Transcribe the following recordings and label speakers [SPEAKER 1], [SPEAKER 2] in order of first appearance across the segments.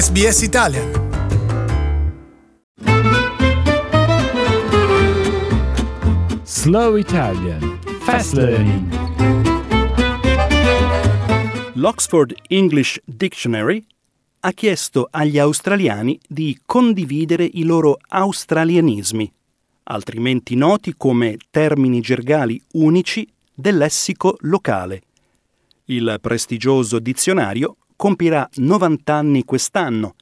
[SPEAKER 1] SBS Italian.
[SPEAKER 2] Slow Italian Fast Learning
[SPEAKER 3] L'Oxford English Dictionary ha chiesto agli australiani di condividere i loro australianismi, altrimenti noti come termini gergali unici del lessico locale. Il prestigioso dizionario compirà 90 anni quest'anno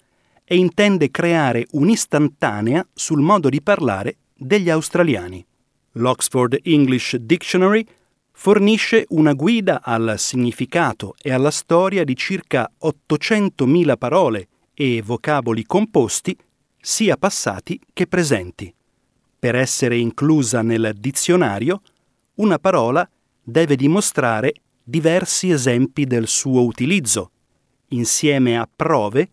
[SPEAKER 3] e intende creare un'istantanea sul modo di parlare degli australiani. L'Oxford English Dictionary fornisce una guida al significato e alla storia di circa 800.000 parole e vocaboli composti, sia passati che presenti. Per essere inclusa nel dizionario, una parola deve dimostrare diversi esempi del suo utilizzo, insieme a prove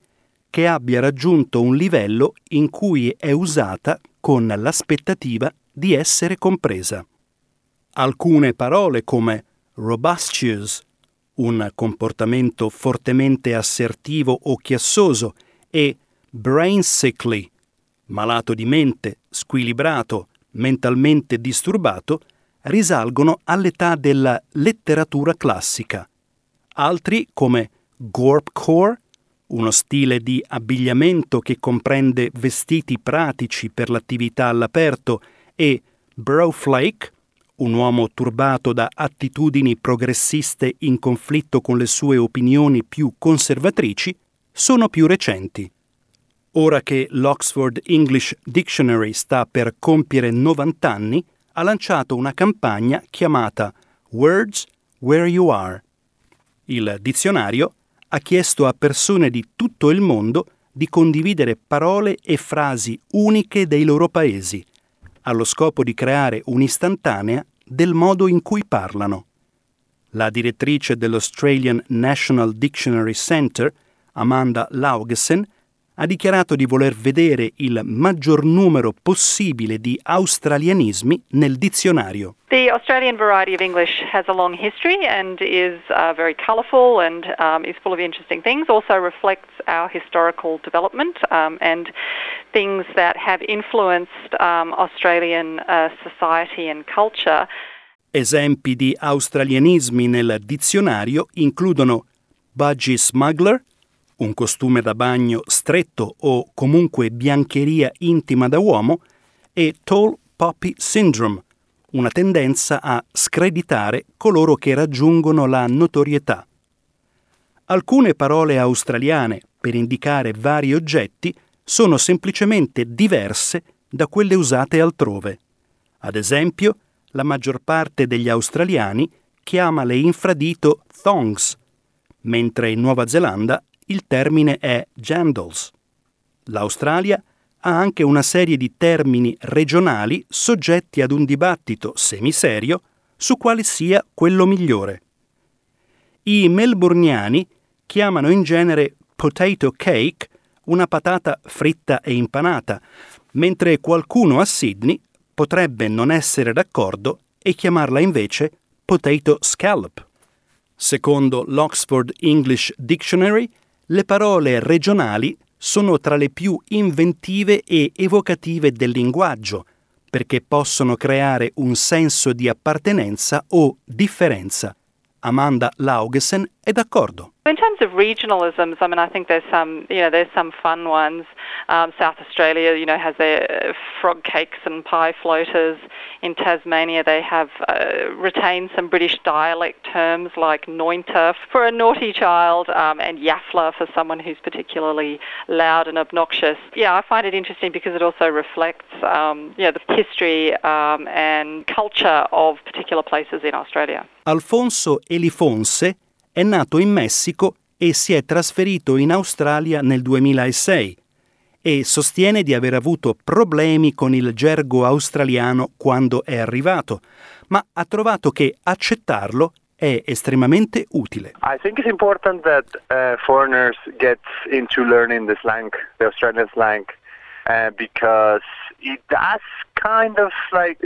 [SPEAKER 3] che abbia raggiunto un livello in cui è usata con l'aspettativa di essere compresa. Alcune parole come robustious, un comportamento fortemente assertivo o chiassoso, e brain sickly, malato di mente, squilibrato, mentalmente disturbato, risalgono all'età della letteratura classica. Altri, come gorpcore, uno stile di abbigliamento che comprende vestiti pratici per l'attività all'aperto, e broflake, un uomo turbato da attitudini progressiste in conflitto con le sue opinioni più conservatrici, sono più recenti. Ora che l'Oxford English Dictionary sta per compiere 90 anni, ha lanciato una campagna chiamata Words Where You Are. Il dizionario ha chiesto a persone di tutto il mondo di condividere parole e frasi uniche dei loro paesi, allo scopo di creare un'istantanea del modo in cui parlano. La direttrice dell'Australian National Dictionary Center, Amanda Laugesen, ha dichiarato di voler vedere il maggior numero possibile di australianismi nel dizionario.
[SPEAKER 4] The Australian variety of English has a long history and is uh, very colourful and um, is full of interesting things. Also reflects our historical development um, and things that have influenced um, Australian uh, society and culture.
[SPEAKER 3] Esempi di australianismi nel dizionario includono budgie smuggler, un costume da bagno stretto o comunque biancheria intima da uomo, e Tall Poppy Syndrome, una tendenza a screditare coloro che raggiungono la notorietà. Alcune parole australiane per indicare vari oggetti sono semplicemente diverse da quelle usate altrove. Ad esempio, la maggior parte degli australiani chiama le infradito thongs, mentre in Nuova Zelanda il termine è jandals. L'Australia ha anche una serie di termini regionali soggetti ad un dibattito semiserio su quale sia quello migliore. I melburniani chiamano in genere potato cake una patata fritta e impanata, mentre qualcuno a Sydney potrebbe non essere d'accordo e chiamarla invece potato scallop. Secondo l'Oxford English Dictionary, le parole regionali sono tra le più inventive e evocative del linguaggio, perché possono creare un senso di appartenenza o differenza. Amanda Laugesen è d'accordo.
[SPEAKER 4] In terms of regionalisms, I mean, I think there's some, you know, there's some fun ones. Um, South Australia, you know, has their frog cakes and pie floaters. In Tasmania, they have uh, retained some British dialect terms like nointer for a naughty child um, and yaffler for someone who's particularly loud and obnoxious. Yeah, I find it interesting because it also reflects, um, you know, the history um, and culture of particular places in Australia.
[SPEAKER 3] Alfonso Elifonse è nato in Messico e si è trasferito in Australia nel 2006 e sostiene di aver avuto problemi con il gergo australiano quando è arrivato, ma ha trovato che accettarlo è estremamente utile.
[SPEAKER 5] I think it's important that uh, foreigners get into learning the slang, the Australian slang, uh, because it does kind of like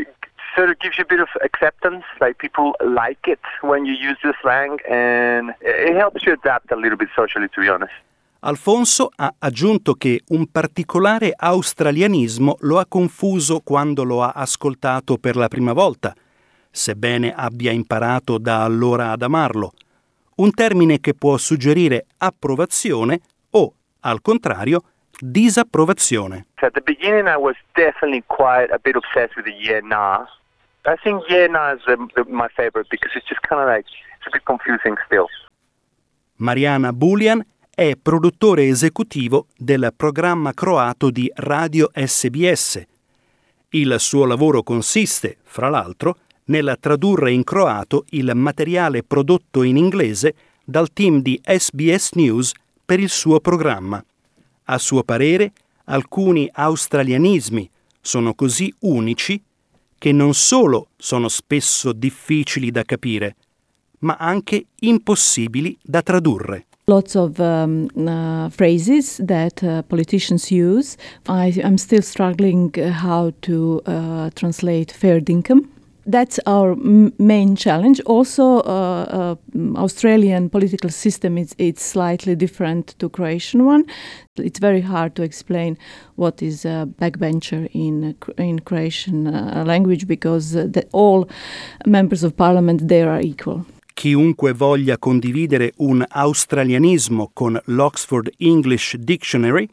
[SPEAKER 5] sort of gives you a bit of acceptance. Like people like it when you use the slang, and it helps you adapt a little bit socially, to be honest.
[SPEAKER 3] Alfonso ha aggiunto che un particolare australianismo lo ha confuso quando lo ha ascoltato per la prima volta, sebbene abbia imparato da allora ad amarlo, un termine che può suggerire approvazione o, al contrario, disapprovazione.
[SPEAKER 5] At the beginning, I was definitely quite a bit obsessed with the yeah nah. I think yeah nah is the, the, my favorite because it's just kind of like it's a bit confusing still.
[SPEAKER 3] Mariana Bulian è produttore esecutivo del programma croato di Radio SBS. Il suo lavoro consiste, fra l'altro, nel tradurre in croato il materiale prodotto in inglese dal team di SBS News per il suo programma. A suo parere, alcuni australianismi sono così unici che non solo sono spesso difficili da capire, ma anche impossibili da tradurre.
[SPEAKER 1] lots of um, uh, phrases that uh, politicians use. I, am still struggling uh, how to uh, translate fair income. That's our m- main challenge. Also, uh, uh, Australian political system is it's slightly different to Croatian one. It's very hard to explain what is a backbencher in in Croatian language because the, all members of parliament there are equal.
[SPEAKER 3] Chiunque voglia condividere un australianismo con l'Oxford English Dictionary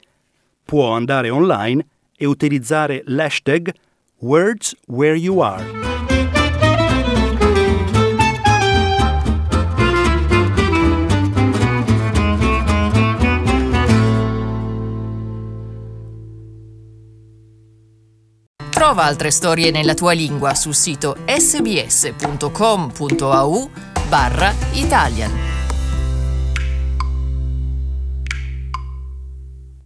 [SPEAKER 3] può andare online e utilizzare l'hashtag Words Where You Are.
[SPEAKER 6] Trova altre storie nella tua lingua sul sito sbs.com.au barra Italian.